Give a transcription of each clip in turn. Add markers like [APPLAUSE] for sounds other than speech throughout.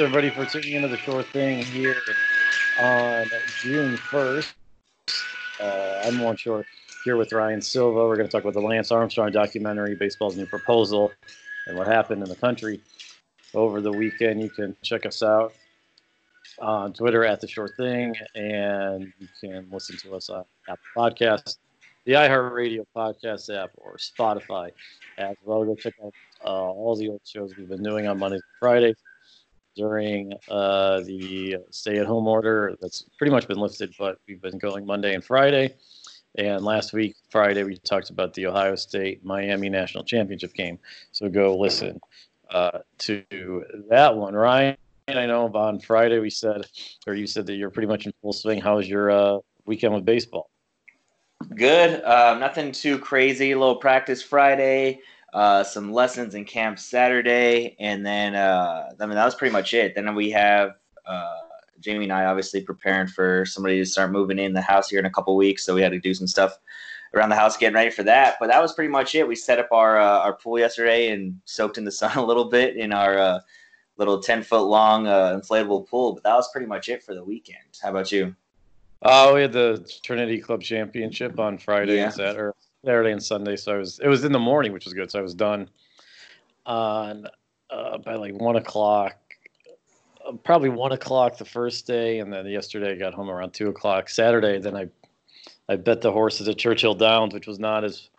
Everybody for tuning into the short thing here on June 1st. Uh, I'm Warren Short here with Ryan Silva. We're going to talk about the Lance Armstrong documentary, baseball's new proposal, and what happened in the country over the weekend. You can check us out on Twitter at the Short Thing, and you can listen to us on Apple Podcasts, the iHeartRadio podcast app, or Spotify as well. Go check out uh, all the old shows we've been doing on Mondays and Fridays during uh, the stay-at-home order. That's pretty much been lifted, but we've been going Monday and Friday. And last week, Friday, we talked about the Ohio State Miami National Championship game. So go listen uh, to that one. Ryan, I know on Friday we said, or you said that you're pretty much in full swing. How was your uh, weekend with baseball? Good. Uh, nothing too crazy. A little practice Friday uh, some lessons in camp Saturday, and then uh, I mean that was pretty much it. Then we have uh, Jamie and I obviously preparing for somebody to start moving in the house here in a couple weeks, so we had to do some stuff around the house getting ready for that. But that was pretty much it. We set up our uh, our pool yesterday and soaked in the [LAUGHS] sun a little bit in our uh, little ten foot long uh, inflatable pool. But that was pretty much it for the weekend. How about you? Oh, we had the Trinity Club Championship on Friday yeah. and Saturday. Saturday and Sunday. So I was it was in the morning, which was good. So I was done on uh, by like one o'clock, uh, probably one o'clock the first day, and then yesterday I got home around two o'clock. Saturday, then I I bet the horses at Churchill Downs, which was not as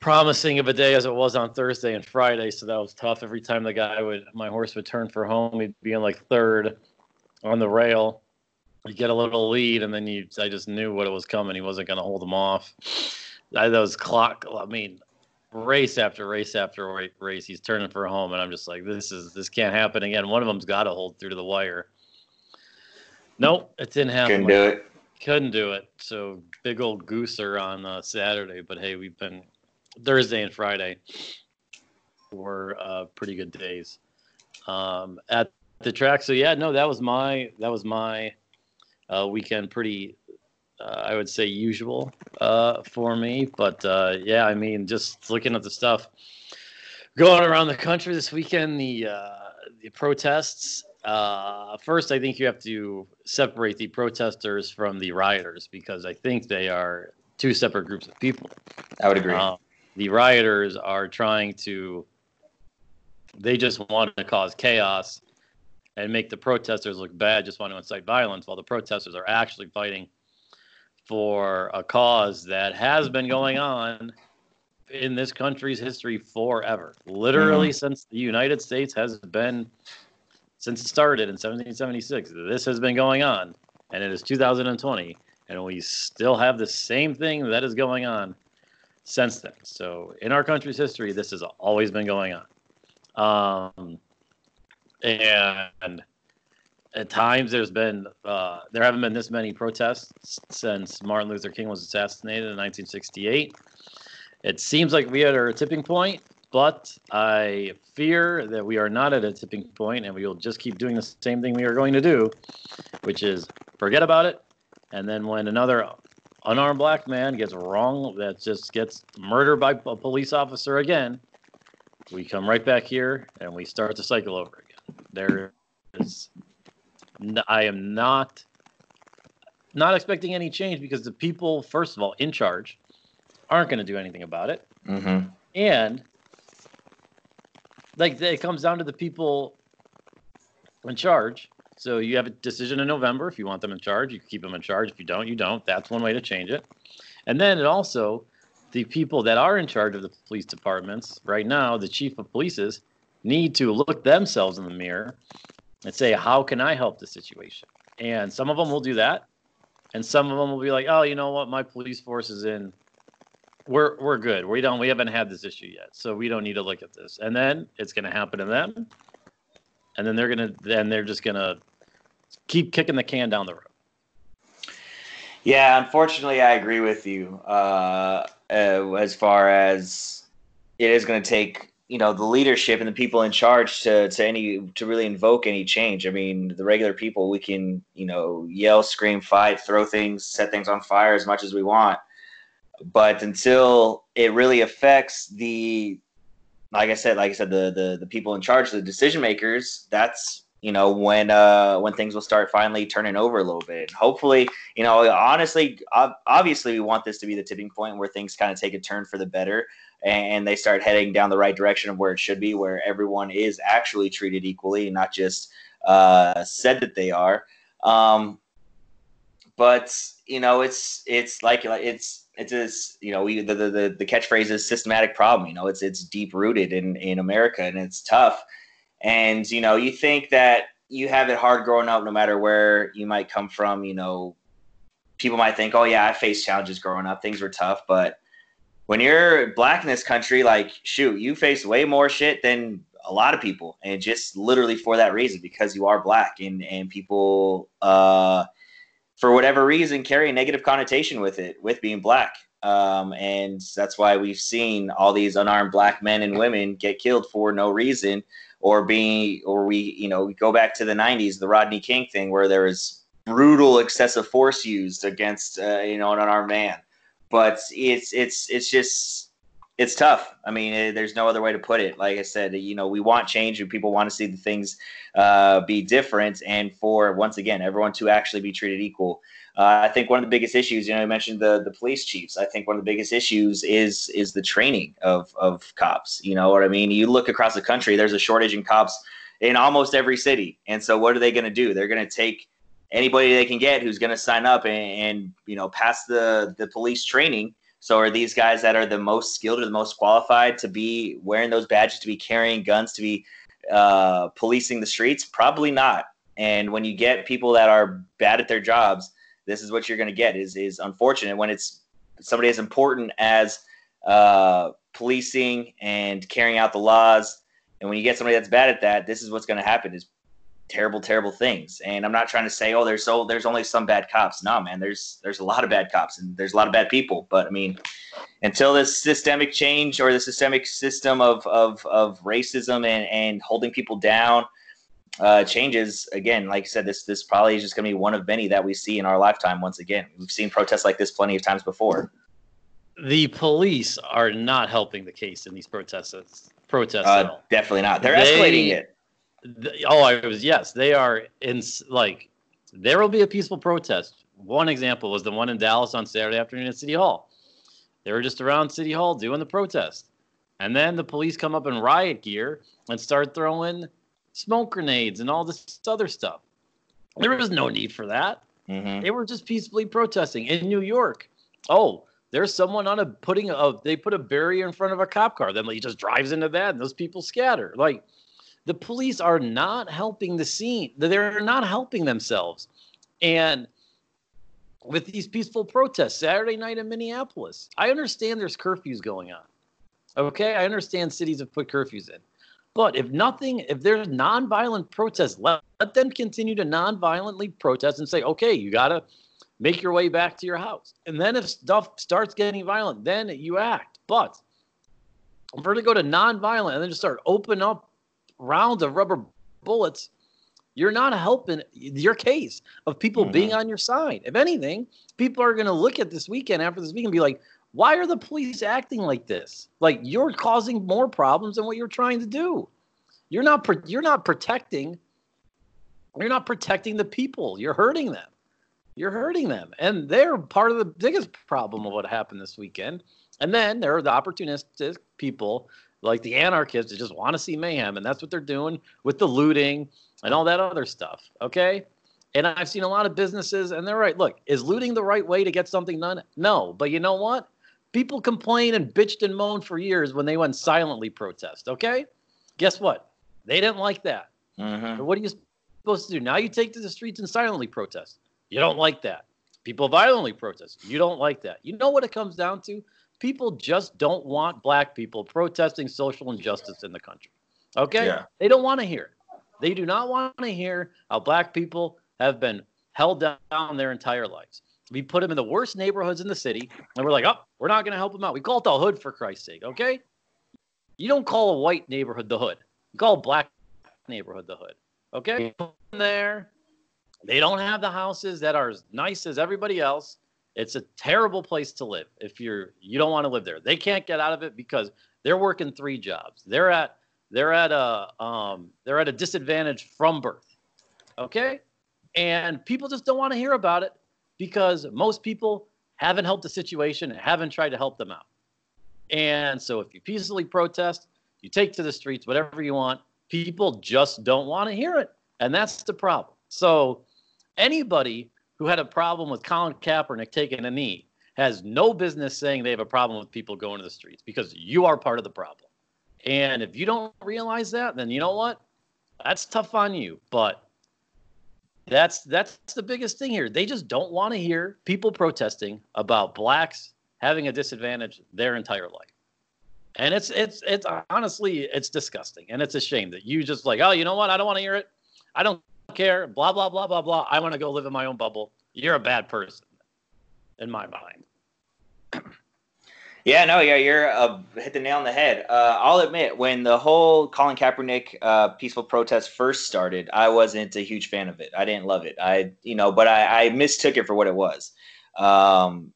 promising of a day as it was on Thursday and Friday. So that was tough. Every time the guy would my horse would turn for home, he'd be in like third on the rail. You get a little lead, and then you I just knew what it was coming. He wasn't going to hold him off those clock. I mean, race after race after race, he's turning for home, and I'm just like, this is this can't happen again. One of them's got to hold through to the wire. Nope, it didn't happen. Couldn't do it. Couldn't do it. So big old gooser on uh, Saturday, but hey, we've been Thursday and Friday were uh, pretty good days um, at the track. So yeah, no, that was my that was my uh, weekend. Pretty uh, I would say usual uh, for me. But uh, yeah, I mean, just looking at the stuff going around the country this weekend, the uh, the protests. Uh, first, I think you have to separate the protesters from the rioters because I think they are two separate groups of people. I would agree. Uh, the rioters are trying to. They just want to cause chaos and make the protesters look bad, just want to incite violence, while the protesters are actually fighting for a cause that has been going on in this country's history forever. Literally mm-hmm. since the United States has been since it started in 1776. This has been going on and it is 2020 and we still have the same thing that is going on since then. So in our country's history this has always been going on. Um and at times there's been uh, there haven't been this many protests since Martin Luther King was assassinated in 1968. It seems like we are at a tipping point, but I fear that we are not at a tipping point, and we will just keep doing the same thing we are going to do, which is forget about it, and then when another unarmed black man gets wrong, that just gets murdered by a police officer again, we come right back here and we start the cycle over again. There is I am not not expecting any change because the people, first of all, in charge, aren't going to do anything about it, mm-hmm. and like it comes down to the people in charge. So you have a decision in November. If you want them in charge, you keep them in charge. If you don't, you don't. That's one way to change it. And then it also, the people that are in charge of the police departments right now, the chief of polices, need to look themselves in the mirror and say, how can I help the situation? And some of them will do that. And some of them will be like, oh, you know what? My police force is in. We're, we're good. We don't, we haven't had this issue yet. So we don't need to look at this. And then it's going to happen to them. And then they're going to, then they're just going to keep kicking the can down the road. Yeah, unfortunately, I agree with you. Uh, uh, as far as it is going to take you know the leadership and the people in charge to to any to really invoke any change. I mean, the regular people we can you know yell, scream, fight, throw things, set things on fire as much as we want, but until it really affects the like I said, like I said, the the the people in charge, the decision makers, that's you know when uh when things will start finally turning over a little bit. Hopefully, you know, honestly, obviously, we want this to be the tipping point where things kind of take a turn for the better and they start heading down the right direction of where it should be, where everyone is actually treated equally, not just uh, said that they are. Um, but you know, it's it's like it's it's this you know we the, the the catchphrase is systematic problem. You know, it's it's deep rooted in in America and it's tough. And you know, you think that you have it hard growing up, no matter where you might come from. You know, people might think, oh yeah, I faced challenges growing up, things were tough, but when you're black in this country, like shoot, you face way more shit than a lot of people, and just literally for that reason, because you are black, and and people, uh, for whatever reason, carry a negative connotation with it, with being black, um, and that's why we've seen all these unarmed black men and women get killed for no reason, or being, or we, you know, go back to the '90s, the Rodney King thing, where there was brutal excessive force used against, uh, you know, an unarmed man but it's it's it's just it's tough. I mean, it, there's no other way to put it. Like I said, you know, we want change and people want to see the things uh, be different and for once again everyone to actually be treated equal. Uh, I think one of the biggest issues, you know, I mentioned the the police chiefs. I think one of the biggest issues is is the training of of cops. You know what I mean? You look across the country, there's a shortage in cops in almost every city, and so what are they going to do? They're going to take anybody they can get who's going to sign up and, and, you know pass the the police training. So are these guys that are the most skilled or the most qualified to be wearing those badges, to be carrying guns, to be uh, policing the streets? Probably not. And when you get people that are bad at their jobs, this is what you're going to get. is is unfortunate when it's somebody as important as uh, policing and carrying out the laws. And when you get somebody that's bad at that, this is what's going to happen: is terrible, terrible things. And I'm not trying to say, oh, there's so there's only some bad cops. No, man, there's there's a lot of bad cops and there's a lot of bad people. But I mean, until this systemic change or the systemic system of of, of racism and, and holding people down uh, changes, again, like I said, this this probably is just gonna be one of many that we see in our lifetime once again. We've seen protests like this plenty of times before. The police are not helping the case in these protests. Protests, uh, definitely not. They're they, escalating it oh, I was yes. They are in like there will be a peaceful protest. One example was the one in Dallas on Saturday afternoon at City Hall. They were just around City Hall doing the protest, and then the police come up in riot gear and start throwing smoke grenades and all this other stuff. There was no need for that. Mm-hmm. They were just peacefully protesting in New York. Oh, there's someone on a putting a they put a barrier in front of a cop car. Then he just drives into that, and those people scatter. Like the police are not helping the scene. They're not helping themselves. And with these peaceful protests Saturday night in Minneapolis, I understand there's curfews going on. Okay, I understand cities have put curfews in. But if nothing, if there's nonviolent protests, let, let them continue to nonviolently protest and say, okay, you got to make your way back to your house. And then if stuff starts getting violent, then you act. But for to go to nonviolent and then just start open up rounds of rubber bullets, you're not helping your case of people mm-hmm. being on your side. If anything, people are going to look at this weekend after this weekend and be like, why are the police acting like this? Like you're causing more problems than what you're trying to do. You're not you're not protecting you're not protecting the people. You're hurting them. You're hurting them. And they're part of the biggest problem of what happened this weekend. And then there are the opportunistic people like the anarchists that just want to see mayhem, and that's what they're doing with the looting and all that other stuff. Okay. And I've seen a lot of businesses, and they're right. Look, is looting the right way to get something done? No. But you know what? People complained and bitched and moaned for years when they went silently protest. Okay. Guess what? They didn't like that. Mm-hmm. what are you supposed to do? Now you take to the streets and silently protest. You don't like that. People violently protest. You don't like that. You know what it comes down to? people just don't want black people protesting social injustice in the country. Okay? Yeah. They don't want to hear it. They do not want to hear how black people have been held down their entire lives. We put them in the worst neighborhoods in the city, and we're like, oh, we're not going to help them out. We call it the hood for Christ's sake, okay? You don't call a white neighborhood the hood. Call black neighborhood the hood, okay? There, they don't have the houses that are as nice as everybody else. It's a terrible place to live if you're you don't want to live there. They can't get out of it because they're working three jobs. They're at they're at a um, they're at a disadvantage from birth. Okay, and people just don't want to hear about it because most people haven't helped the situation and haven't tried to help them out. And so if you peacefully protest, you take to the streets, whatever you want, people just don't want to hear it. And that's the problem. So anybody who had a problem with Colin Kaepernick taking a knee has no business saying they have a problem with people going to the streets because you are part of the problem. And if you don't realize that, then you know what? That's tough on you. But that's that's the biggest thing here. They just don't want to hear people protesting about blacks having a disadvantage their entire life. And it's it's it's honestly it's disgusting and it's a shame that you just like, oh, you know what? I don't want to hear it. I don't care. Blah blah blah blah blah. I want to go live in my own bubble. You're a bad person in my mind. Yeah, no, yeah, you're uh, hit the nail on the head. Uh, I'll admit, when the whole Colin Kaepernick uh, peaceful protest first started, I wasn't a huge fan of it. I didn't love it. I, you know, but I, I mistook it for what it was. Um,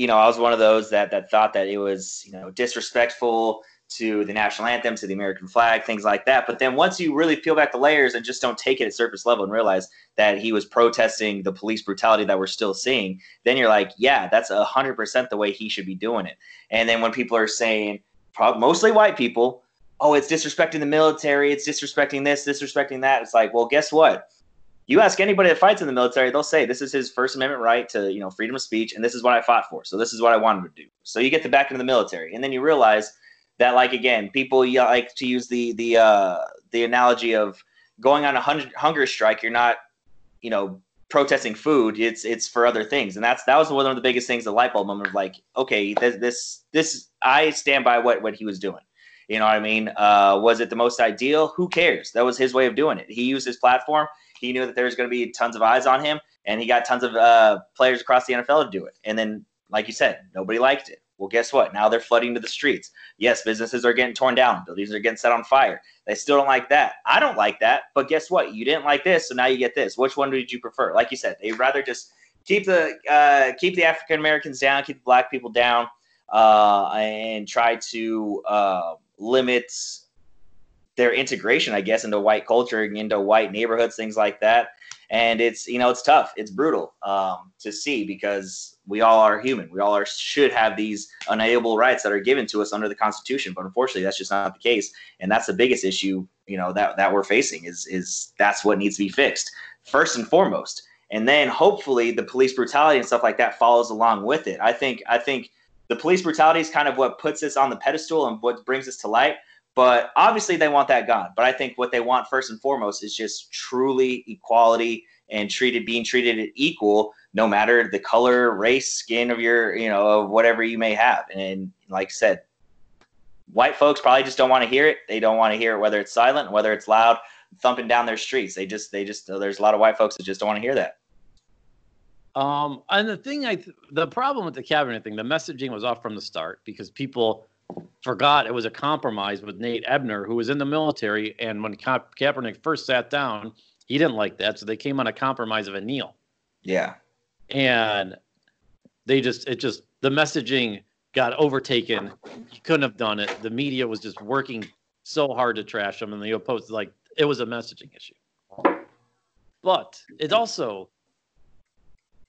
you know, I was one of those that that thought that it was, you know, disrespectful to the national anthem, to the American flag, things like that. But then once you really peel back the layers and just don't take it at surface level and realize that he was protesting the police brutality that we're still seeing, then you're like, yeah, that's a hundred percent the way he should be doing it. And then when people are saying, mostly white people, oh, it's disrespecting the military, it's disrespecting this, disrespecting that, it's like, well, guess what? You ask anybody that fights in the military, they'll say this is his First Amendment right to, you know, freedom of speech, and this is what I fought for. So this is what I wanted to do. So you get the back into the military, and then you realize that like again people like to use the the uh, the analogy of going on a hunger strike you're not you know protesting food it's it's for other things. And that's that was one of the biggest things the light bulb moment of like okay this this, this i stand by what what he was doing. You know what i mean? Uh, was it the most ideal? Who cares? That was his way of doing it. He used his platform he knew that there was going to be tons of eyes on him and he got tons of uh, players across the nfl to do it and then like you said nobody liked it well, guess what? Now they're flooding to the streets. Yes, businesses are getting torn down. Buildings are getting set on fire. They still don't like that. I don't like that. But guess what? You didn't like this, so now you get this. Which one did you prefer? Like you said, they'd rather just keep the uh, keep the African Americans down, keep the black people down, uh, and try to uh, limit their integration, I guess, into white culture, into white neighborhoods, things like that. And it's you know it's tough. It's brutal um, to see because we all are human. We all are should have these unalienable rights that are given to us under the constitution. But unfortunately that's just not the case. And that's the biggest issue you know that that we're facing is is that's what needs to be fixed first and foremost. And then hopefully the police brutality and stuff like that follows along with it. I think i think the police brutality is kind of what puts us on the pedestal and what brings us to light but obviously, they want that gone. But I think what they want first and foremost is just truly equality and treated being treated equal, no matter the color, race, skin of your, you know, of whatever you may have. And like I said, white folks probably just don't want to hear it. They don't want to hear it whether it's silent, whether it's loud, thumping down their streets. They just, they just, there's a lot of white folks that just don't want to hear that. Um, and the thing I, th- the problem with the Kaepernick thing, the messaging was off from the start because people forgot it was a compromise with Nate Ebner, who was in the military. And when Ka- Kaepernick first sat down, he didn't like that. So they came on a compromise of a kneel. Yeah. And they just, it just, the messaging got overtaken. He couldn't have done it. The media was just working so hard to trash him. And the opposed, like, it was a messaging issue. But it also,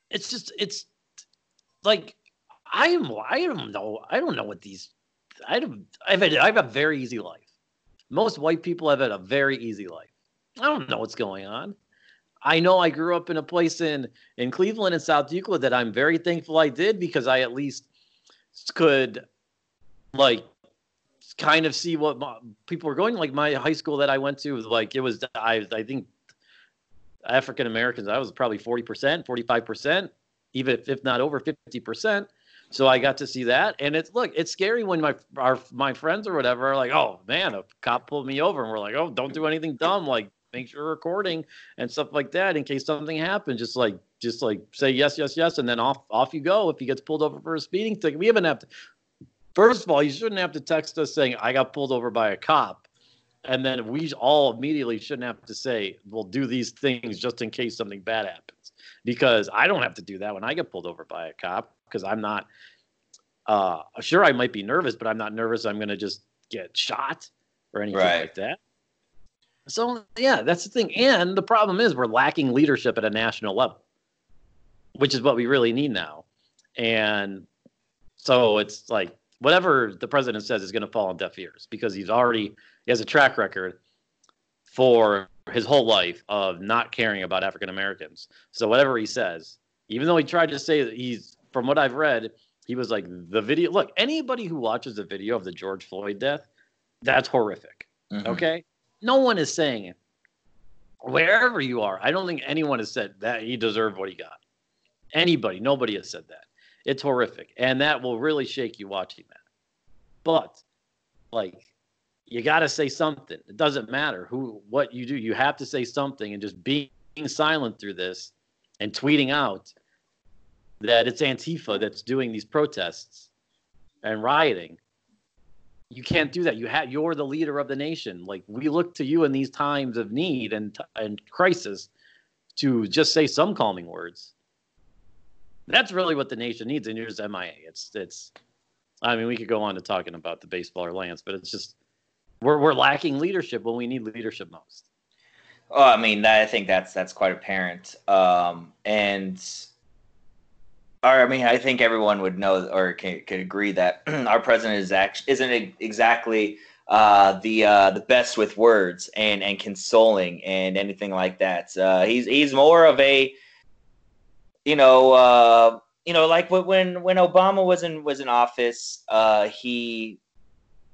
it's just, it's like, I am, I don't know, I don't know what these I have, I've had, I have a very easy life. Most white people have had a very easy life. I don't know what's going on. I know I grew up in a place in in Cleveland and South Euclid that I'm very thankful I did because I at least could like kind of see what my, people were going. Like my high school that I went to was like it was I I think African Americans I was probably forty percent, forty five percent, even if, if not over fifty percent. So I got to see that, and it's look, it's scary when my our my friends or whatever are like, "Oh man, a cop pulled me over," and we're like, "Oh, don't do anything dumb, like make sure recording and stuff like that in case something happens." Just like just like say yes, yes, yes, and then off off you go. If he gets pulled over for a speeding ticket, we even have to. First of all, you shouldn't have to text us saying I got pulled over by a cop, and then we all immediately shouldn't have to say we'll do these things just in case something bad happens because I don't have to do that when I get pulled over by a cop because I'm not uh, sure I might be nervous, but I'm not nervous. I'm going to just get shot or anything Right. like that. So yeah, that's the thing. And the problem is we're lacking leadership at a national level, which is what we really need now. And so it's like whatever the president says is going to fall on deaf ears because he's already he has a track record for his whole life of not caring about African Americans. So whatever he says, even though he tried to say that he's from what I've read, he was like the video. Look, anybody who watches the video of the George Floyd death, that's horrific. Mhm. Okay, no one is saying it. Wherever you are, I don't think anyone has said that he deserved what he got. Anybody, nobody has said that. It's horrific, and that will really shake you watching that. But, like, you got to say something. It doesn't matter who, what you do. You have to say something, and just being silent through this and tweeting out that it's Antifa that's doing these protests and rioting you can't do that. You have you're the leader of the nation. Like we look to you in these times of need and and crisis to just say some calming words. That's really what the nation needs, and you're just MIA. It's it's. I mean, we could go on to talking about the baseball or Lance, but it's just we're we're lacking leadership when we need leadership most. Oh, I mean, I think that's that's quite apparent. Um, and I mean, I think everyone would know or can, agree that [CLEARS THROAT] our president is act- isn't exactly uh, the uh, the best with words and and consoling and anything like that. Uh, he's he's more of a you know uh, you know like when when Obama was in was in office, uh, he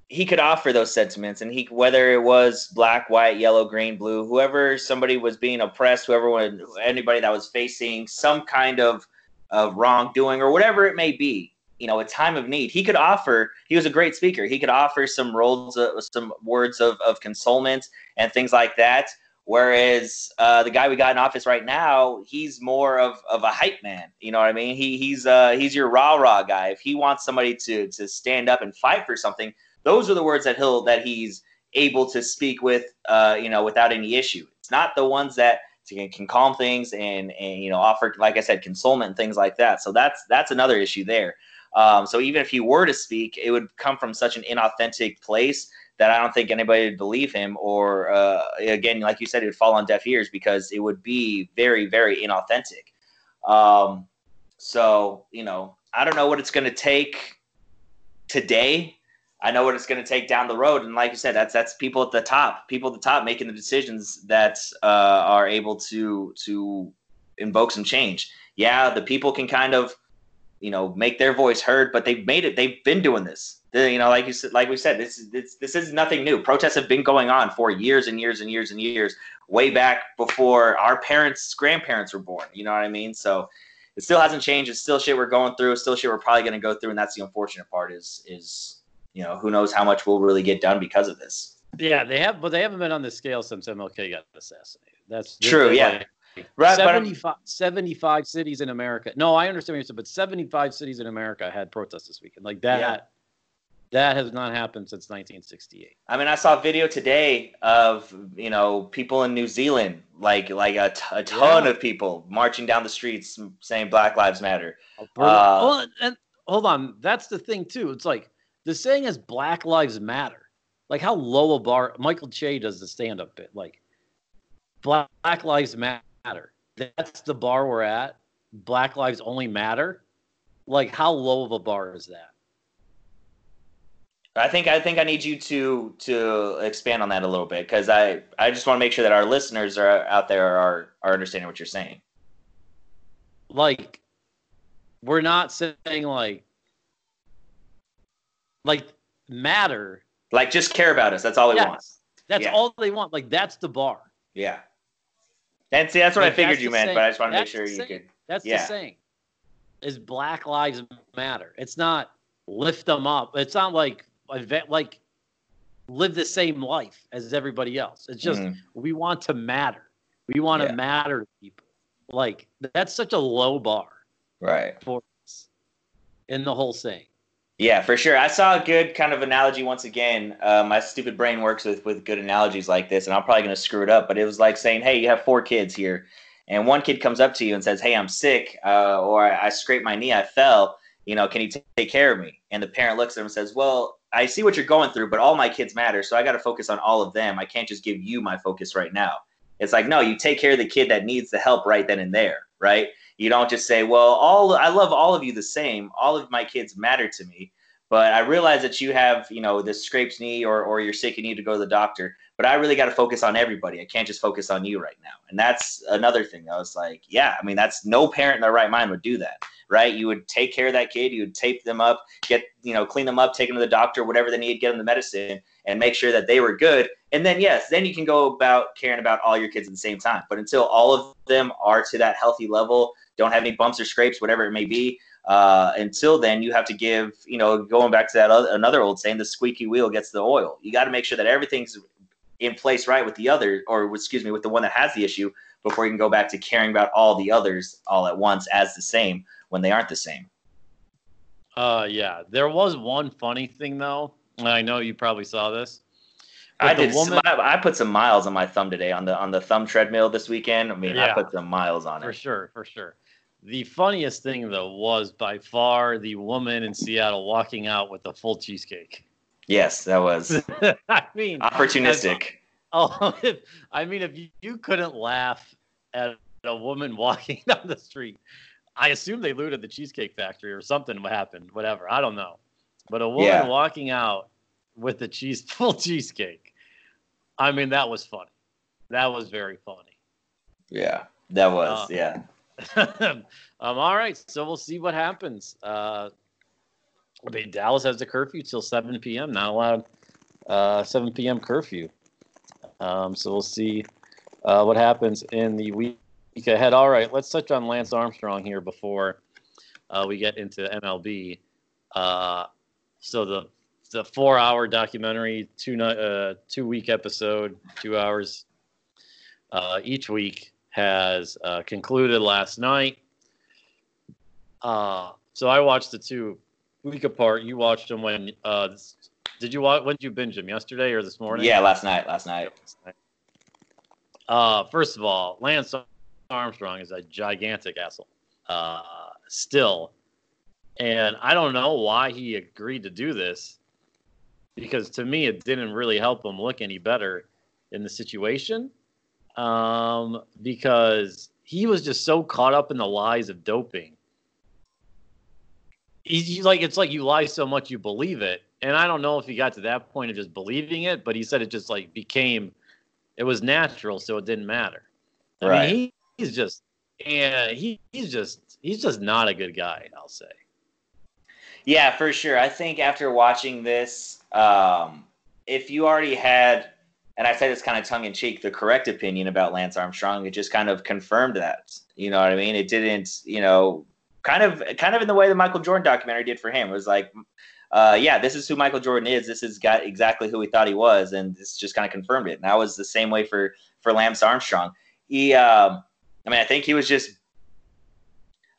he could offer those sentiments and he whether it was black white yellow green blue whoever somebody was being oppressed whoever anybody that was facing some kind of of wrongdoing or whatever it may be you know a time of need. He could offer he was a great speaker. He could offer some roles of, some words of, of consolement and things like that. Whereas uh, the guy we got in office right now he's more of, of a hype man. You know what i mean? He, he's uh, he's your rah rah guy. If he wants somebody to to stand up and fight for something those are the words that he'll that he's able to speak with uh, you know without any issue. It's not the ones that can, can calm things and and you know offer like i said consolement and things like that. So that's that's another issue there. Um, so even if he were to speak it would come from such an inauthentic place that i don't think anybody would believe him or uh, again like you said it would fall on deaf ears because it would be very very inauthentic. Um, so you know i don't know what it's going to take today I know what it's going to take down the road, and like you said, that's that's people at the top, people at the top making the decisions that uh, are able to to invoke some change. Yeah, the people can kind of, you know, make their voice heard, but they've made it. They've been doing this. They, you know, like you said, like we said, this is this, this is nothing new. Protests have been going on for years and years and years and years, way back before our parents, grandparents were born. You know what I mean? So it still hasn't changed. It's still shit we're going through. It's still shit we're probably going to go through, and that's the unfortunate part. Is is you know, who knows how much will really get done because of this. Yeah, they have, but they haven't been on this scale since MLK got assassinated. That's True, yeah. Like Right, but 75, 75 cities in America. No, I understand what you're saying, but 75 cities in America had protests this weekend. Like that, Yeah. that has not happened since 1968. I mean, I saw a video today of you know people in New Zealand, like like a, t- a ton Yeah. of people marching down the streets saying Black Lives Matter. Uh, well, and hold on, that's the thing too. It's like the saying is Black Lives Matter. Like how low a bar Michael Che does the stand-up bit. Like Black Lives Matter. That's the bar we're at. Black lives only matter. Like how low of a bar is that? I think I think I need you to to expand on that a little bit because I I just want to make sure that our listeners are out there are are understanding what you're saying. Like we're not saying like like matter. Like, just care about us. That's all we Yes. want. That's Yeah. all they want. Like that's the bar. Yeah. And see, that's what Like, I figured you meant, saying. but I just want to make sure you saying. could. That's Yeah. the saying. Is Black Lives Matter? It's not lift them up. It's not like like live the same life as everybody else. It's just Mhm. we want to matter. We want to matter to people. Like that's such a low bar Right. for us in the whole saying. Yeah, for sure. I saw a good kind of analogy once again. Uh, my stupid brain works with with good analogies like this, and I'm probably going to screw it up. But it was like saying, "Hey, you have four kids here, and one kid comes up to you and says, "Hey, I'm sick, uh, or I, I scraped my knee, I fell. You know, can you t- take care of me?" And the parent looks at him and says, "Well, I see what you're going through, but all my kids matter, so I got to focus on all of them. I can't just give you my focus right now. It's like, no, you take care of the kid that needs the help right then and there, right? You don't just say, well, all I love all of you the same. All of my kids matter to me, but I realize that you have, you know, this scraped knee or or you're sick and need to go to the doctor. But I really got to focus on everybody. I can't just focus on you right now. And that's another thing. I was like, yeah, I mean, that's no parent in their right mind would do that, right? You would take care of that kid. You would tape them up, get, you know, clean them up, take them to the doctor, whatever they need, get them the medicine, and make sure that they were good. And then, yes, then you can go about caring about all your kids at the same time. But until all of them are to that healthy level, don't have any bumps or scrapes, whatever it may be, uh, until then, you have to give, you know, going back to that other, another old saying, the squeaky wheel gets the oil. You got to make sure that everything's in place right with the other, or excuse me, with the one that has the issue before you can go back to caring about all the others all at once as the same when they aren't the same. Uh, yeah, there was one funny thing though. and I know you probably saw this. I did. Woman, I put some miles on my thumb today on the on the thumb treadmill this weekend. I mean, yeah, I put some miles on it. For sure, for sure. The funniest thing though was by far the woman in Seattle walking out with a full cheesecake. Yes, that was. [LAUGHS] I mean, opportunistic. [LAUGHS] oh, if, I mean, if you, you couldn't laugh at a woman [LAUGHS] walking down the street, I assume they looted the Cheesecake Factory or something happened. Whatever, I don't know. But a woman yeah. walking out with a cheese full cheesecake. I mean, that was funny. That was very funny. Yeah, that was. Uh, yeah. [LAUGHS] um, all right, so we'll see what happens. Uh, I mean, Dallas has the curfew till 7 p.m. Not allowed uh, 7 p.m. curfew. Um, so we'll see uh, what happens in the week ahead. All right, let's touch on Lance Armstrong here before uh, we get into MLB. Uh, so the the four hour documentary, two uh, two week episode, two hours each week has uh, concluded last night. Uh, so I watched the two week apart. You watched them when? Uh, did you watch? When did you binge them? Yesterday or this morning? Yeah, last night. Last night. Uh, first of all, Lance Armstrong is a gigantic asshole. Uh, still, and I don't know why he agreed to do this, because to me it didn't really help him look any better in the situation. Um, because he was just so caught up in the lies of doping. He's like it's like you lie so much you believe it. And i don't know if he got to that point of just believing it but he said it just like became it was natural so it didn't matter. I right. mean, he, he's just and he, he's just he's just not a good guy i'll say. Yeah for sure. I think after watching this um if you already had and I say this kind of tongue in cheek, the correct opinion about Lance Armstrong, it just kind of confirmed that. You know what I mean? It didn't, you know, kind of kind of in the way the Michael Jordan documentary did for him. It was like, uh, yeah, this is who Michael Jordan is. This is got exactly who we thought he was, and this just kind of confirmed it. And that was the same way for for Lance Armstrong. He, um, I mean, I think he was just.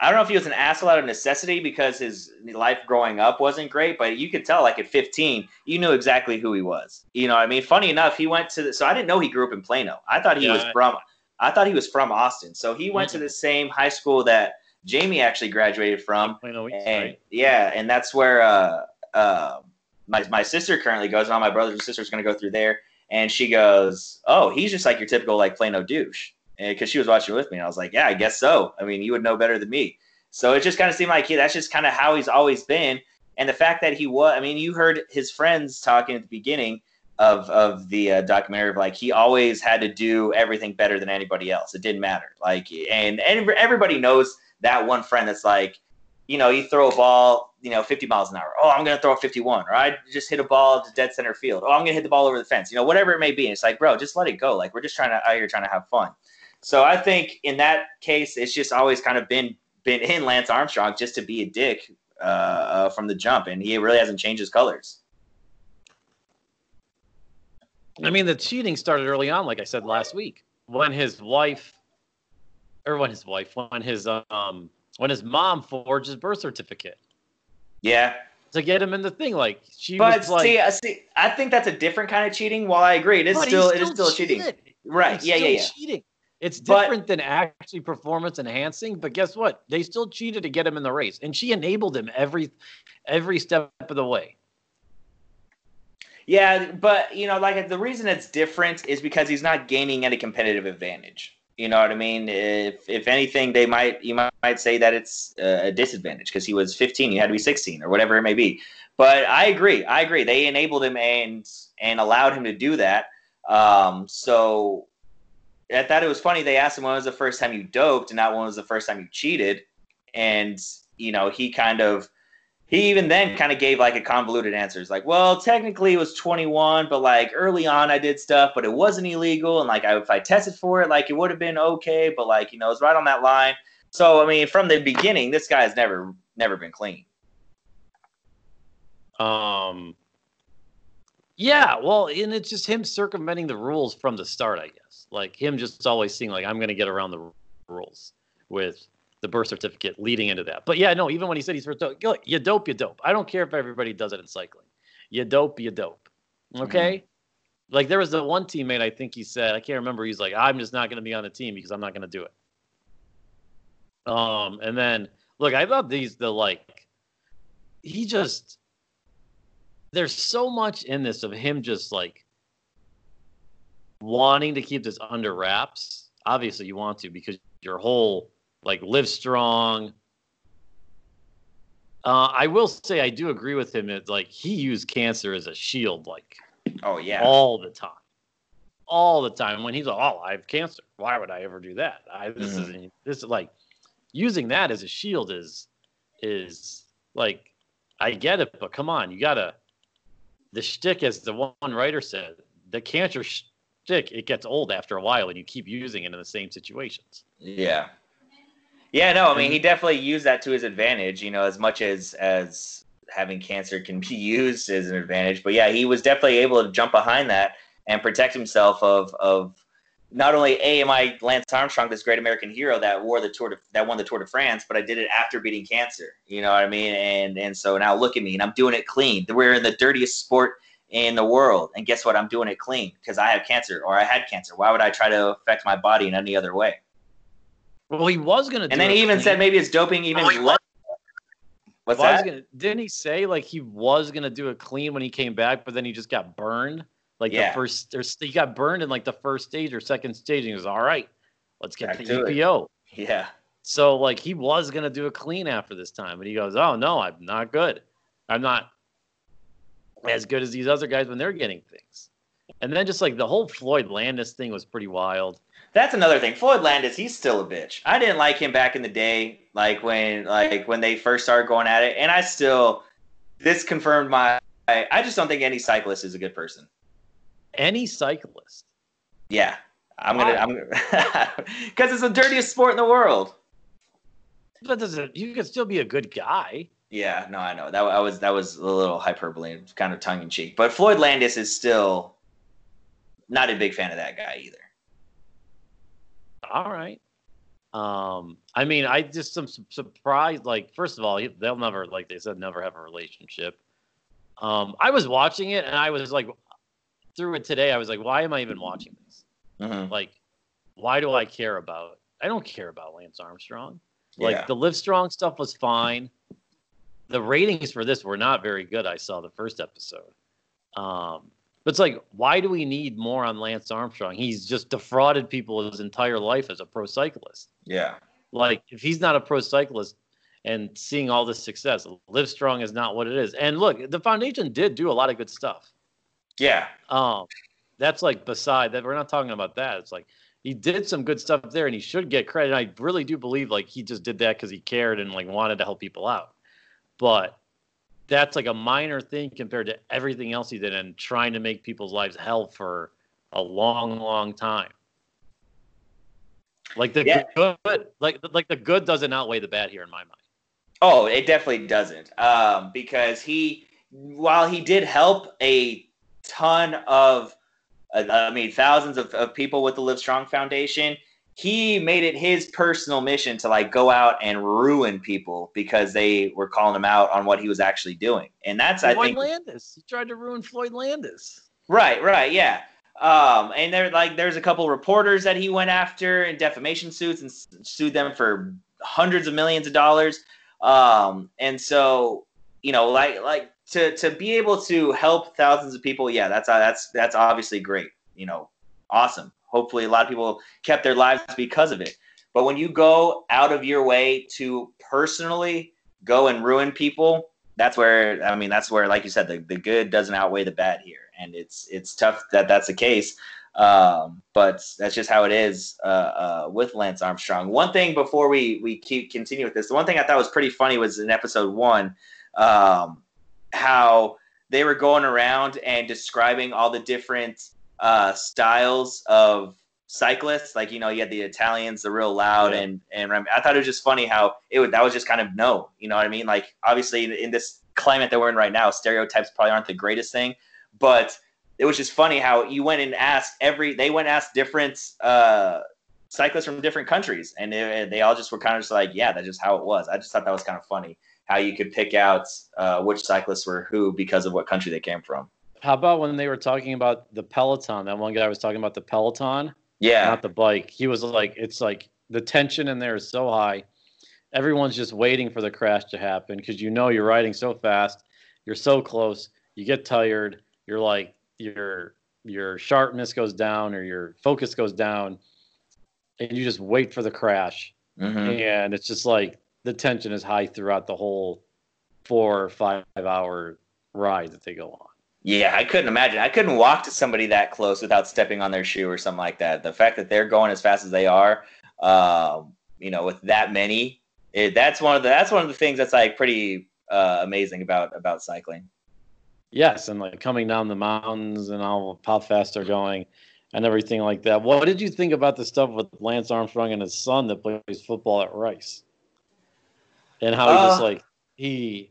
I don't know if he was an asshole out of necessity because his life growing up wasn't great, but you could tell, like at 15, you knew exactly who he was. You know, I mean, funny enough, he went to the, so I didn't know he grew up in Plano. I thought he yeah. was from, I thought he was from Austin. So he went mm-hmm. to the same high school that Jamie actually graduated from. and, right? Yeah, and that's where uh, uh, my my sister currently goes. And all my brothers and sisters going to go through there, and she goes, "Oh, he's just like your typical like Plano douche." Because she was watching with me, and I was like, "Yeah, I guess so. I mean, you would know better than me." So it just kind of seemed like he, that's just kind of how he's always been. And the fact that he was, I mean, you heard his friends talking at the beginning of of the uh, documentary of like he always had to do everything better than anybody else. It didn't matter. Like, and and everybody knows that one friend that's like, you know, you throw a ball, you know, 50 miles an hour. Oh, I'm going to throw a 51. Or I just hit a ball to dead center field. Oh, I'm going to hit the ball over the fence. You know, whatever it may be. And it's like, bro, just let it go. Like, we're just trying to, out here trying to have fun. So I think in that case, it's just always kind of been, been in Lance Armstrong just to be a dick uh, uh, from the jump. And he really hasn't changed his colors. I mean, the cheating started early on, like I said last week, when his wife or when his wife, when his um, when his mom forged his birth certificate. Yeah. To get him in the thing, like she but was like. See, I see, I think that's a different kind of cheating. While I agree, it is still, still, it is still cheating. Right? yeah, yeah, yeah. Cheating. It's different but, than actually performance enhancing, but guess what? They still cheated to get him in the race, and she enabled him every every step of the way. Yeah, but you know, like the reason it's different is because he's not gaining any competitive advantage. You know what I mean? If if anything, they might you might, might say that it's a disadvantage because he was 15, you had to be 16 or whatever it may be. But I agree. I agree. They enabled him and and allowed him to do that. Um, so I thought it was funny. They asked him when was the first time you doped, and not when was the first time you cheated. And you know, he kind of he even then kind of gave like a convoluted answer. It's like well technically it was 21 but like early on i did stuff but it wasn't illegal and like I, if i tested for it like it would have been okay but like you know it's right on that line so i mean from the beginning this guy has never never been clean um yeah well and it's just him circumventing the rules from the start i guess like him just always seeing like i'm going to get around the rules with the birth certificate leading into that. But yeah, no, even when he said he's first dope, you dope, you dope. I don't care if everybody does it in cycling. You dope, you dope. Okay? Mm-hmm. Like there was the one teammate I think he said, I can't remember, he's like, I'm just not gonna be on the team because I'm not gonna do it. Um, and then look, I thought these the like he just there's so much in this of him just like wanting to keep this under wraps. Obviously you want to because your whole like live strong. Uh, I will say I do agree with him that like he used cancer as a shield, like oh yeah, all the time, all the time. When he's like, oh, I have cancer. Why would I ever do that? I this mm-hmm. is this is like using that as a shield is is like I get it, but come on, you gotta the shtick, as the one writer said, the cancer shtick it gets old after a while, and you keep using it in the same situations. Yeah, yeah, no, I mean he definitely used that to his advantage. You know, as much as as having cancer can be used as an advantage, but yeah, he was definitely able to jump behind that and protect himself of of not only a am I Lance Armstrong, this great American hero that wore the Tour de, that won the Tour de France, but I did it after beating cancer. You know what I mean? And and so now look at me, and I'm doing it clean. We're in the dirtiest sport in the world, and guess what? I'm doing it clean because I have cancer or I had cancer. Why would I try to affect my body in any other way? Well, he was going to. And then he even clean. said maybe it's doping even oh, less. What's well, that? Gonna, didn't he say like he was going to do it clean when he came back, but then he just got burned? Like yeah. the first, or he got burned in like the first stage or second stage. And he was all right. Let's get back the EPO. It. Yeah. So like he was going to do a clean after this time, but he goes, "Oh no, I'm not good. I'm not as good as these other guys when they're getting things." And then just like the whole Floyd Landis thing was pretty wild that's another thing. Floyd Landis, he's still a bitch. I didn't like him back in the day, like when like when they first started going at it, and I still this confirmed my. I just don't think any cyclist is a good person. Any cyclist? Yeah, I'm gonna. I'm because [LAUGHS] it's the dirtiest sport in the world. But does it? You can still be a good guy. Yeah, no, I know that. I was that was a little hyperbole, kind of tongue in cheek. But Floyd Landis is still not a big fan of that guy either all right. Um, I mean, I just am surprised. Like, first of all, they'll never, like they said, never have a relationship. Um, I was watching it and I was like, through it today, I was like, why am I even watching this? Mm-hmm. Like, why do I care about? I don't care about Lance Armstrong. Like yeah. the Live Strong stuff was fine. The ratings for this were not very good. I saw the first episode. Um, but it's like, why do we need more on Lance Armstrong? He's just defrauded people his entire life as a pro cyclist. Yeah. Like, if he's not a pro cyclist and seeing all this success, Live Strong is not what it is. And look, the foundation did do a lot of good stuff. Yeah. Um, that's like beside that. We're not talking about that. It's like he did some good stuff there, and he should get credit. I really do believe like he just did that because he cared and like wanted to help people out. But that's like a minor thing compared to everything else he did and trying to make people's lives hell for a long, long time. Like the yeah. good, like like the good doesn't outweigh the bad here in my mind. Oh, it definitely doesn't. Um, because he, while he did help a ton of, uh, I mean, thousands of, of people with the Live Strong Foundation, he made it his personal mission to like go out and ruin people because they were calling him out on what he was actually doing. And that's Floyd I think Floyd Landis. He tried to ruin Floyd Landis. Right, right, yeah. Um, and there like there's a couple reporters that he went after in defamation suits and sued them for hundreds of millions of dollars. Um, and so you know, like like to to be able to help thousands of people, yeah, that's that's that's obviously great. You know, awesome. Hopefully, a lot of people kept their lives because of it. But when you go out of your way to personally go and ruin people, that's where I mean, that's where, like you said, the, the good doesn't outweigh the bad here, and it's it's tough that that's the case. Um, but that's just how it is uh, uh, with Lance Armstrong. One thing before we we keep continue with this, the one thing I thought was pretty funny was in episode one, um, how they were going around and describing all the different uh, styles of cyclists. Like you know, you had the Italians, the real loud, yeah. and and I thought it was just funny how it would that was just kind of no, you know what I mean? Like obviously in, in this climate that we're in right now, stereotypes probably aren't the greatest thing, but it was just funny how you went and asked every they went and asked different uh, cyclists from different countries, and they, they all just were kind of just like, yeah, that's just how it was. I just thought that was kind of funny how you could pick out uh, which cyclists were who because of what country they came from. How about when they were talking about the Peloton? That one guy was talking about the Peloton. Yeah. Not the bike. He was like, it's like the tension in there is so high. Everyone's just waiting for the crash to happen because you know you're riding so fast. You're so close. You get tired. You're like, your your sharpness goes down or your focus goes down and you just wait for the crash mm-hmm. and it's just like the tension is high throughout the whole four or five hour ride that they go on yeah i couldn't imagine i couldn't walk to somebody that close without stepping on their shoe or something like that the fact that they're going as fast as they are um, you know with that many it, that's one of the that's one of the things that's like pretty uh, amazing about about cycling Yes, and like coming down the mountains and all how fast they're going and everything like that. What did you think about the stuff with Lance Armstrong and his son that plays football at Rice? And how he uh, just like he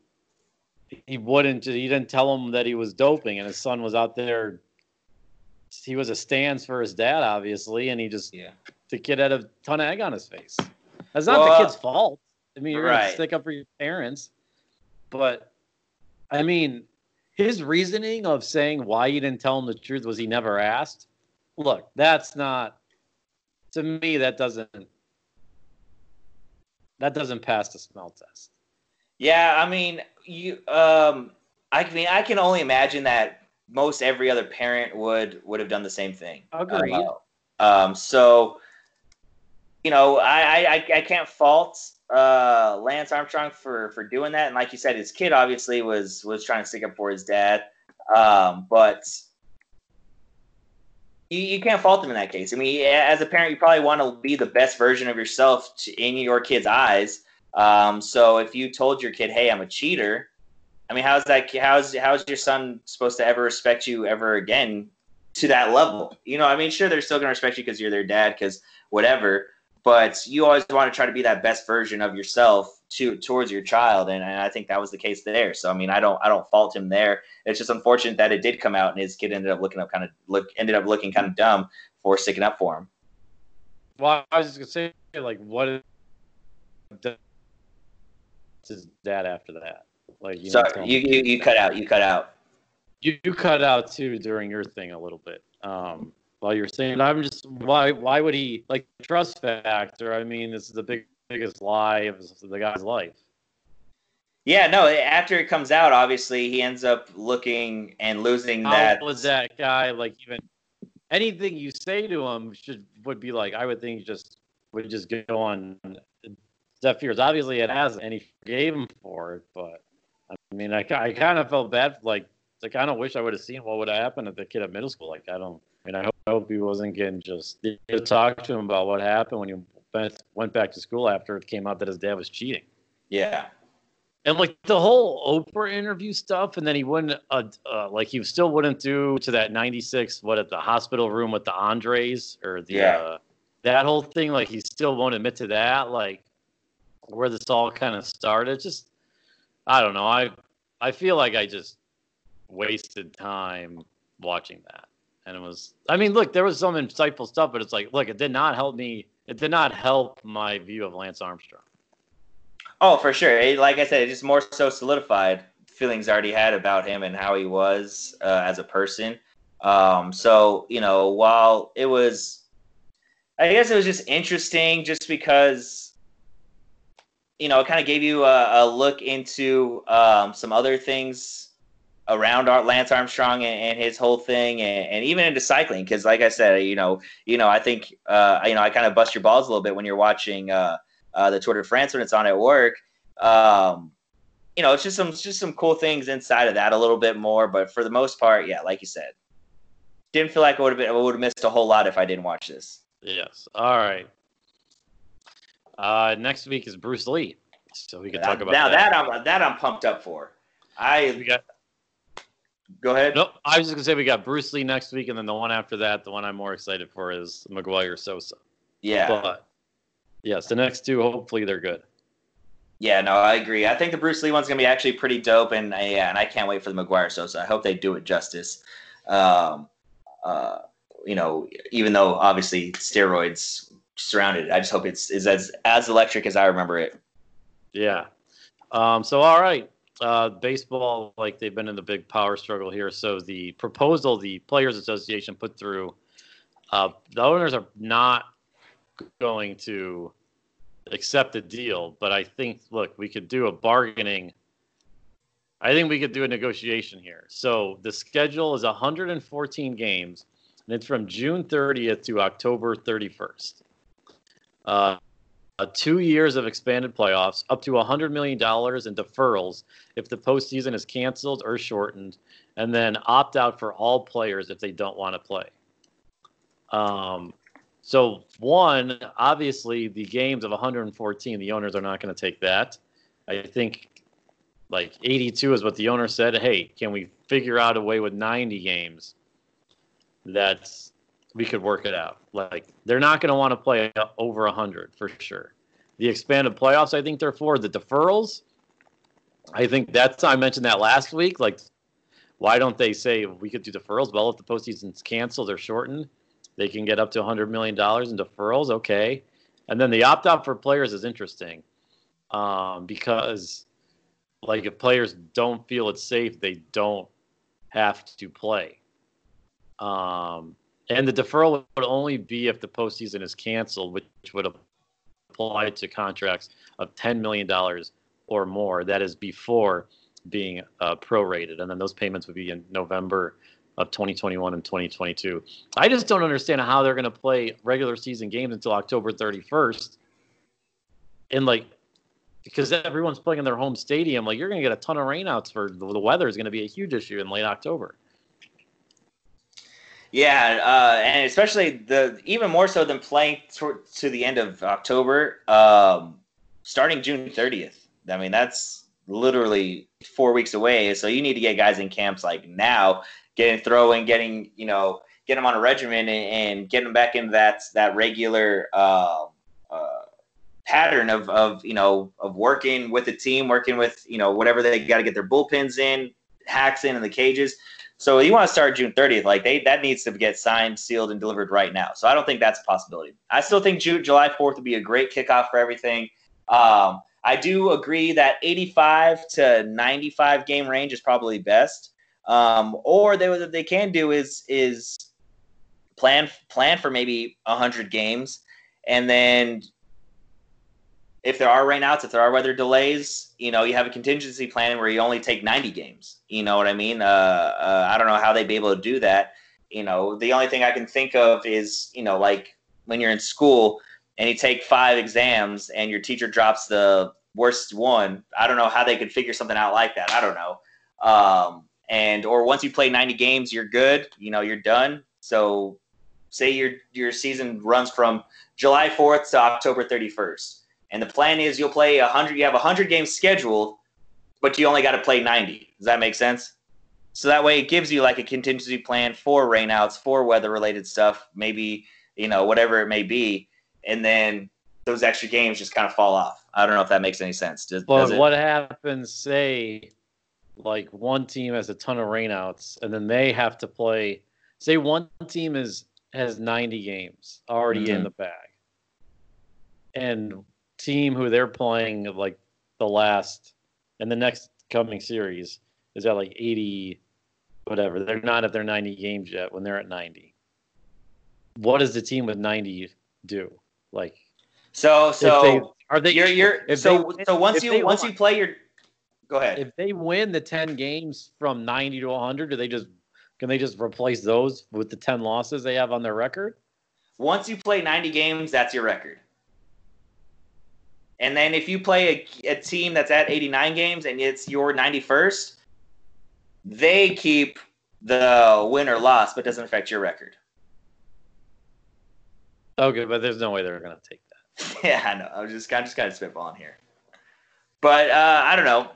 he wouldn't he didn't tell him that he was doping and his son was out there he was a stands for his dad obviously and he just yeah the kid had a ton of egg on his face. That's not well, the kid's fault. I mean you're right. gonna stick up for your parents. But I mean his reasoning of saying why he didn't tell him the truth was he never asked. Look, that's not to me. That doesn't that doesn't pass the smell test. Yeah, I mean, you. Um, I mean, I can only imagine that most every other parent would would have done the same thing. Agreed. Uh, um, so, you know, I, I I can't fault uh, Lance Armstrong for for doing that. And like you said, his kid obviously was was trying to stick up for his dad. Um, but you, you can't fault him in that case. I mean, as a parent, you probably want to be the best version of yourself to, in your kid's eyes. Um, so if you told your kid, "Hey, I'm a cheater," I mean, how's that? How's how's your son supposed to ever respect you ever again to that level? You know, I mean, sure, they're still gonna respect you because you're their dad, because whatever but you always want to try to be that best version of yourself to towards your child and, and, I think that was the case there so I mean I don't I don't fault him there it's just unfortunate that it did come out and his kid ended up looking up kind of look ended up looking kind of dumb for sticking up for him well I was just gonna say like what is his dad after that like you sorry you, you, you cut out you cut out you, you cut out too during your thing a little bit um while you're saying I'm just why why would he like trust factor? I mean, this is the big biggest lie of the guy's life. Yeah, no. After it comes out, obviously he ends up looking and losing How that. was that guy like even anything you say to him should would be like I would think just would just go on ears. Obviously, it hasn't, and he forgave him for it. But I mean, I, I kind of felt bad. Like I kind of wish I would have seen what would have happened at the kid at middle school. Like I don't. I mean, I hope, I hope he wasn't getting just to talk to him about what happened when he went, went back to school after it came out that his dad was cheating. Yeah. And like the whole Oprah interview stuff, and then he wouldn't, uh, uh, like he still wouldn't do to that '96 what at the hospital room with the Andreus or the yeah. uh, that whole thing. Like he still won't admit to that. Like where this all kind of started. Just I don't know. I I feel like I just wasted time watching that. And it was i mean look there was some insightful stuff but it's like look it did not help me. It did not help my view of lance armstrong. Oh for sure. It, like i said it just more so solidified feelings I already had about him and how he was uh, as a person. Um, so you know while it was i guess it was just interesting just because you know it kind of gave you a, a look into um, some other things around Lance Armstrong and, and his whole thing, and, and even into cycling. Because, like I said, you know, you know, I think, uh, you know, I kind of bust your balls a little bit when you're watching uh, uh, the Tour de France when it's on at work. Um, you know, it's just some just some cool things inside of that a little bit more. But for the most part, yeah, like you said, didn't feel like I would have been I would have missed a whole lot if I didn't watch this. Yes. All right. Uh, next week is Bruce Lee, so we can talk about now that. that I'm that I'm pumped up for. I We got go ahead. Nope. I was just gonna say we got Bruce Lee next week, and then the one after that, the one I'm more excited for is McGwire Sosa. Yeah, But yes, the next two, hopefully they're good. yeah, no, I agree. I think the Bruce Lee one's gonna be actually pretty dope, and uh, yeah, and I can't wait for the McGwire Sosa. I hope they do it justice. Um, uh, you know, even though obviously steroids surrounded, I just hope it's is as as electric as I remember it. Yeah. Um, so all right. Uh, baseball, like they've been in the big power struggle here. So the proposal the Players Association put through, uh, the owners are not going to accept the deal. But I think, look, we could do a bargaining. I think we could do a negotiation here. So the schedule is 114 games, and it's from June 30th to October 31st. Uh, two years of expanded playoffs, up to $100 million in deferrals if the postseason is canceled or shortened, and then opt out for all players if they don't want to play. Um, so, one, obviously, the games of 114, the owners are not going to take that. I think like 82 is what the owner said. Hey, can we figure out a way with 90 games that's we could work it out. Like they're not going to want to play over 100 for sure. The expanded playoffs, I think they're for the deferrals. I think that's I mentioned that last week. Like, why don't they say we could do deferrals? Well, if the postseason's canceled or shortened, they can get up to 100 million dollars in deferrals. Okay, and then the opt out for players is interesting um, because, like, if players don't feel it's safe, they don't have to play. Um, and the deferral would only be if the postseason is canceled, which would apply to contracts of $10 million or more. That is before being uh, prorated. And then those payments would be in November of 2021 and 2022. I just don't understand how they're going to play regular season games until October 31st. And like, because everyone's playing in their home stadium, like you're going to get a ton of rainouts for the, the weather is going to be a huge issue in late October. Yeah, uh, and especially the even more so than playing to, to the end of October, um, starting June 30th. I mean, that's literally four weeks away. So you need to get guys in camps like now, getting throwing, getting you know, get them on a regimen and, and get them back into that that regular uh, uh, pattern of of you know of working with the team, working with you know whatever they got to get their bullpens in, hacks in, in the cages. So you want to start June 30th, like they that needs to get signed, sealed, and delivered right now. So I don't think that's a possibility. I still think June, July 4th would be a great kickoff for everything. Um, I do agree that 85 to 95 game range is probably best. Um, or they what they can do is is plan plan for maybe 100 games, and then if there are rainouts, if there are weather delays, you know, you have a contingency plan where you only take 90 games. You know what I mean? Uh, uh, I don't know how they'd be able to do that. You know, the only thing I can think of is, you know, like when you're in school and you take five exams and your teacher drops the worst one. I don't know how they could figure something out like that. I don't know. Um, and or once you play 90 games, you're good. You know, you're done. So say your your season runs from July 4th to October 31st and the plan is you'll play 100 you have 100 games scheduled but you only got to play 90 does that make sense so that way it gives you like a contingency plan for rainouts for weather related stuff maybe you know whatever it may be and then those extra games just kind of fall off i don't know if that makes any sense does, But does it? what happens, say, like one team has a ton of rainouts, and then they have to play. Say one team is has 90 games already in Mhm. the bag, and team who they're playing like the last and the next coming series is at like 80, whatever. They're not at their 90 games yet when they're at 90. What does the team with 90 do? Like, so if they so are they you're you're so they- so once you once won- you play your Go ahead. If they win the 10 games from 90 to 100, do they just can they just replace those with the 10 losses they have on their record? Once you play 90 games, that's your record. And then if you play a, a team that's at 89 games and it's your 91st, they keep the win or loss, but doesn't affect your record. Okay, but there's no way they're going to take that. [LAUGHS] yeah, I know. I was just, I just kind of spitballing here. But uh, I don't know.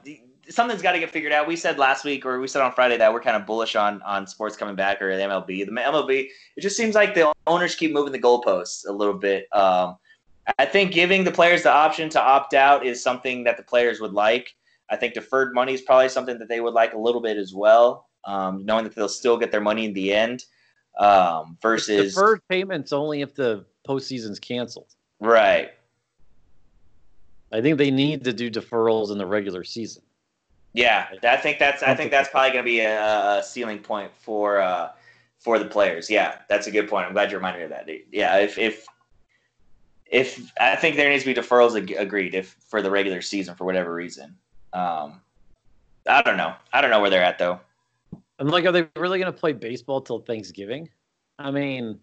Something's got to get figured out. We said last week, or we said on Friday, that we're kind of bullish on on sports coming back or the MLB. The MLB, it just seems like the owners keep moving the goalposts a little bit. Um, I think giving the players the option to opt out is something that the players would like. I think deferred money is probably something that they would like a little bit as well, um, knowing that they'll still get their money in the end. Um, versus deferred payments only if the postseason's canceled. Right. I think they need to do deferrals in the regular season. Yeah, I think that's I think that's probably going to be a, a, ceiling point for uh, for the players. Yeah, that's a good point. I'm glad you reminded me of that. Yeah, if if if I think there needs to be deferrals agreed if for the regular season for whatever reason. Um, I don't know. I don't know where they're at though. I'm like, are they really going to play baseball till Thanksgiving? I mean,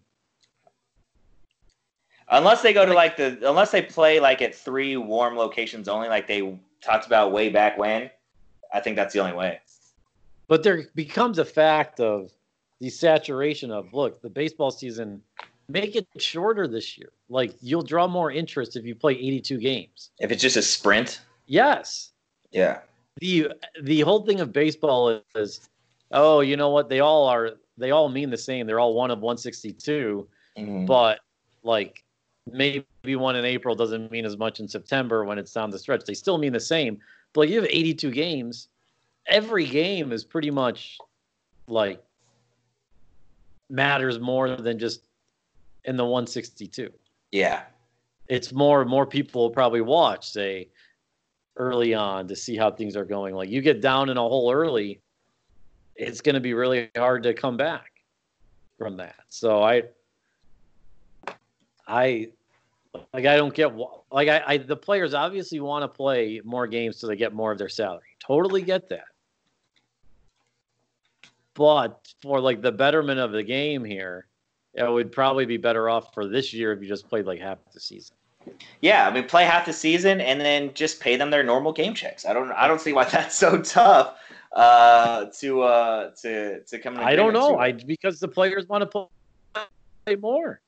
unless they go to like the unless they play like at three warm locations only, like they talked about way back when. I think that's the only way. But there becomes a fact of the saturation of look, the baseball season make it shorter this year. Like you'll draw more interest if you play 82 games. If it's just a sprint? Yes. Yeah. The the whole thing of baseball is oh, you know what? They all are they all mean the same. They're all one of 162. Mm-hmm. But like maybe one in April doesn't mean as much in September when it's down the stretch. They still mean the same. But like you have 82 games. Every game is pretty much like matters more than just in the 162. Yeah. It's more more people will probably watch, say, early on to see how things are going. Like you get down in a hole early, it's going to be really hard to come back from that. So I, I, like I don't get like I, I the players obviously want to play more games so they get more of their salary. Totally get that. But for like the betterment of the game here, it would probably be better off for this year if you just played like half the season. Yeah, I mean, play half the season and then just pay them their normal game checks. I don't, I don't see why that's so tough uh, to uh, to to come. I don't know. I because the players want to play more.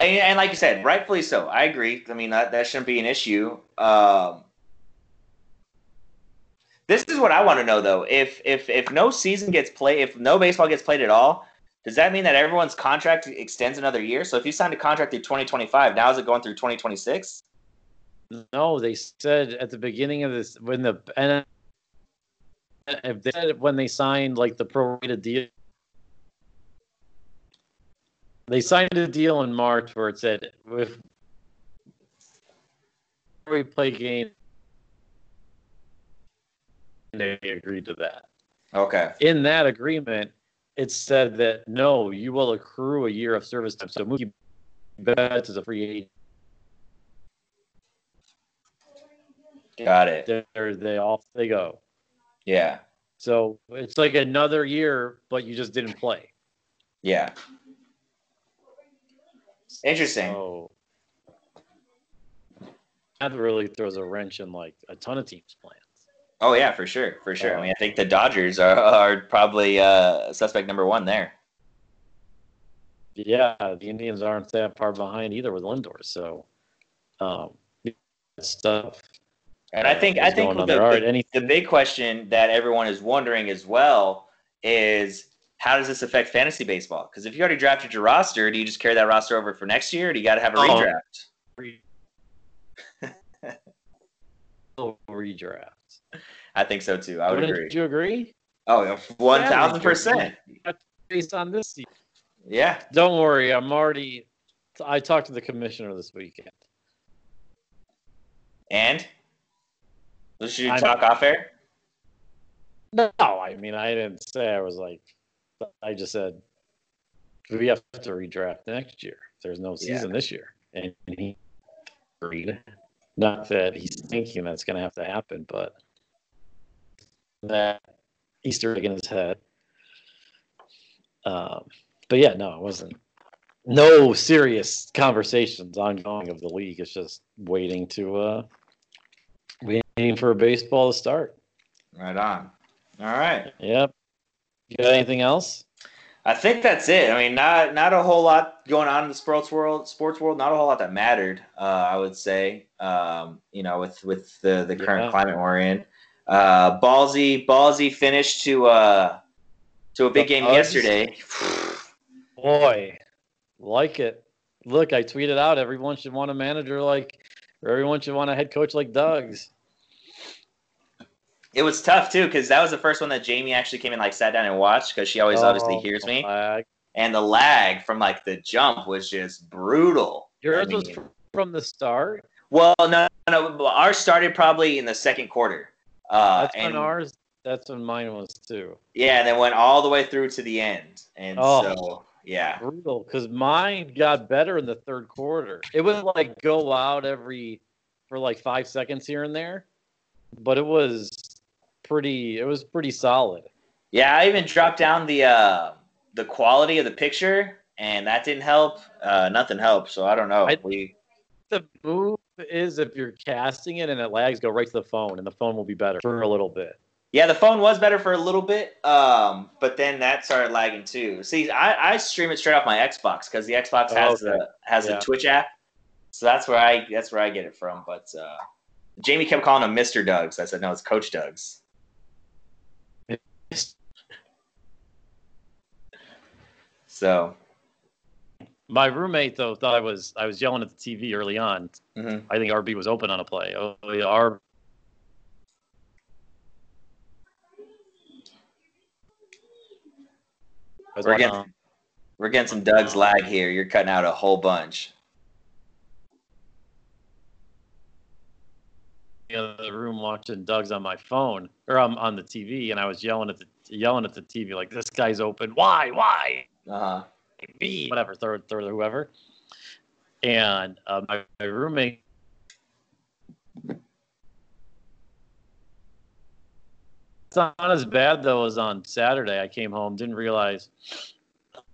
And, and, like you said, rightfully so. I agree. I mean, that, that shouldn't be an issue. Um, this is what I want to know, though. If if if no season gets played, if no baseball gets played at all, does that mean that everyone's contract extends another year? So if you signed a contract through 2025, now is it going through 2026? No, they said at the beginning of this when the and if they said when they signed like the prorated deal they signed a deal in March where it said if we play game, they agreed to that. Okay. In that agreement, it said that no, you will accrue a year of service time. So Mookie Betts is a free agent. Got it. They're, they off they go. Yeah. So it's like another year, but you just didn't play. Yeah. Interesting. So that really throws a wrench in like a ton of teams' plans. Oh yeah, for sure, for sure. I mean, I think the Dodgers are, are probably uh, suspect number one there. Yeah, the Indians aren't that far behind either with Lindor. So, um, stuff. And I think I think the, the, the big question that everyone is wondering as well is how does this affect fantasy baseball? Because if you already drafted your roster, do you just carry that roster over for next year? Or do you got to have a oh. redraft? [LAUGHS] redraft. I think so too. I would agree. Wouldn't agree. you agree? Oh, one thousand percent. Based on this, season. yeah. Don't worry, I'm already. I talked to the commissioner this weekend. And should you talk off air? No, I mean I didn't say I was like. I just said we have to redraft next year. There's no season yeah. this year, and he agreed. Not that he's thinking that's going to have to happen, but that Easter egg in his head. Um, but yeah, no, it wasn't. No serious conversations ongoing of the league. It's just waiting to uh, waiting for baseball to start. Right on. All right. Yep. You got anything else? I think that's it. I mean, not not a whole lot going on in the sports world. Sports world, not a whole lot that mattered. Uh, I would say, um, you know, with with the the current Yeah. climate we're in. Uh, ballsy, ballsy finished to uh, to a big The game Bugs? yesterday. Boy, like it. Look, I tweeted out everyone should want a manager like, or everyone should want a head coach like Doug's. It was tough too because that was the first one that Jamie actually came and like sat down and watched because she always obviously Oh, hears me, flag. and the lag from like the jump was just brutal. Yours I was mean- fr- from the start. Well, no, no, no, ours started probably in the second quarter. Uh, That's and, when ours. That's when mine was too. Yeah, and then went all the way through to the end, and Oh. so yeah, Brutal, because mine got better in the third quarter. It would like go out every for like five seconds here and there, but it was pretty. It was pretty solid. yeah. I even dropped down the uh, the quality of the picture, and that didn't help. Uh, nothing helped. So I don't know. I- we The move is if you're casting it and it lags, go right to the phone, and the phone will be better for a little bit. yeah, the phone was better for a little bit, um, but then that started lagging too. See, I, I stream it straight off my Xbox because the Xbox Oh, has okay. the has Yeah. the Twitch app, so that's where I that's where I get it from. But uh, Jamie kept calling him Mister Doug's. I said no, it's Coach Doug's. So My roommate though thought I was I was yelling at the TV early on. mhm. I think RB was open on a play. Oh, yeah, R. I was We're getting, we're getting some Doug's lag here. You're cutting out a whole bunch. the other room watching Doug's on my phone or um, on the TV, and I was yelling at the yelling at the TV like, "This guy's open. Why? Why? Uh huh. Me? Whatever. Third, third, or whoever." And uh, my, my roommate. It's not as bad though as on Saturday. I came home, didn't realize.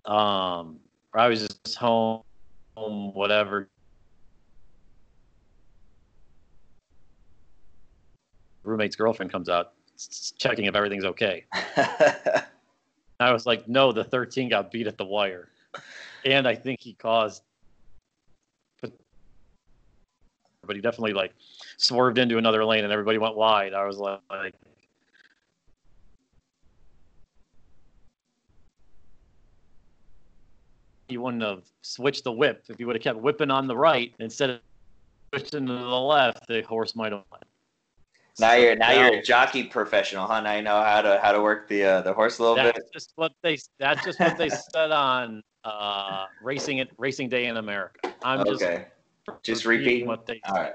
Um, I was just home, home, whatever, roommate's girlfriend comes out checking if everything's okay. [LAUGHS] I was like, no, the 13 got beat at the wire. And I think he caused, but, but he definitely like swerved into another lane and everybody went wide. I was like, like he wouldn't have switched the whip. If he would have kept whipping on the right instead of switching to the left, the horse might have won. now you're now you're a jockey professional, huh? Now you know how to how to work the uh, the horse a little That's bit. just what they. That's just what they [LAUGHS] said on uh, racing it Racing Day in America. I'm Okay. just Just repeating? what they All right.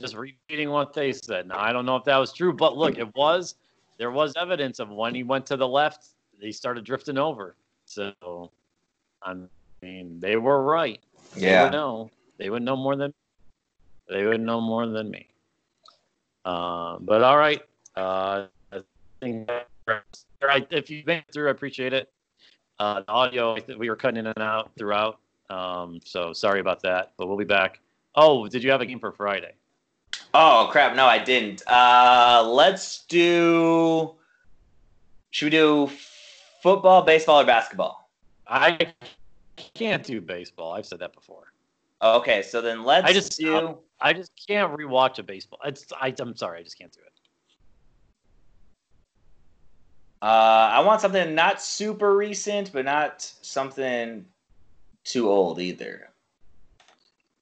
just repeating what they said. Now I don't know if that was true, but look, it was. There was evidence of when he went to the left, they started drifting over. So, I mean, they were right. They Yeah. would know. They would know more than. They would know more than me. Um, but all right. Uh, I think. All right. If you made it through, I appreciate it. Uh, the audio, we were cutting in and out throughout. Um, so sorry about that, but we'll be back. Oh, did you have a game for Friday? Oh crap! No, I didn't. Uh, let's do. Should we do football, baseball, or basketball? I can't do baseball. I've said that before. Okay, so then let's I just- do. I just can't rewatch a baseball. It's I, I'm sorry, I just can't do it. Uh, I want something not super recent, but not something too old either.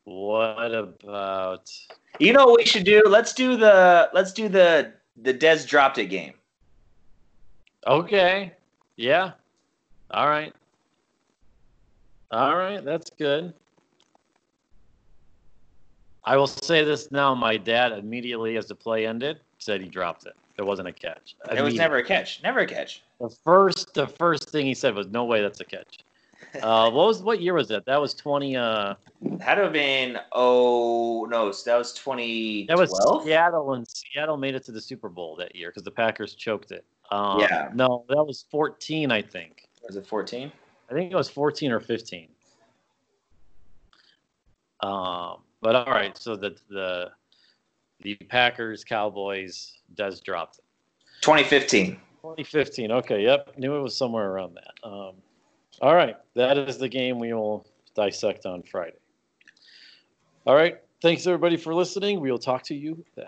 What about? You know what we should do? Let's do the let's do the the Dez dropped it game. Okay, yeah, all right, all right, that's good. I will say this now: my dad immediately, as the play ended, said he dropped it. There wasn't a catch. It was never a catch. Never a catch. The first, the first thing he said was, "No way, that's a catch." Uh, what was what year was that? That was twenty. Uh, Had to have been oh no, so that was twenty that was. Seattle and Seattle made it to the Super Bowl that year because the Packers choked it. Um, Yeah. No, that was fourteen, I think. Was it fourteen? I think it was 14 or 15. Um, but all right, so the the the Packers Cowboys does drop them. Twenty fifteen. 2015. Okay, yep, knew it was somewhere around that. Um, all right, that is the game we will dissect on Friday. All right, thanks everybody for listening. We will talk to you then.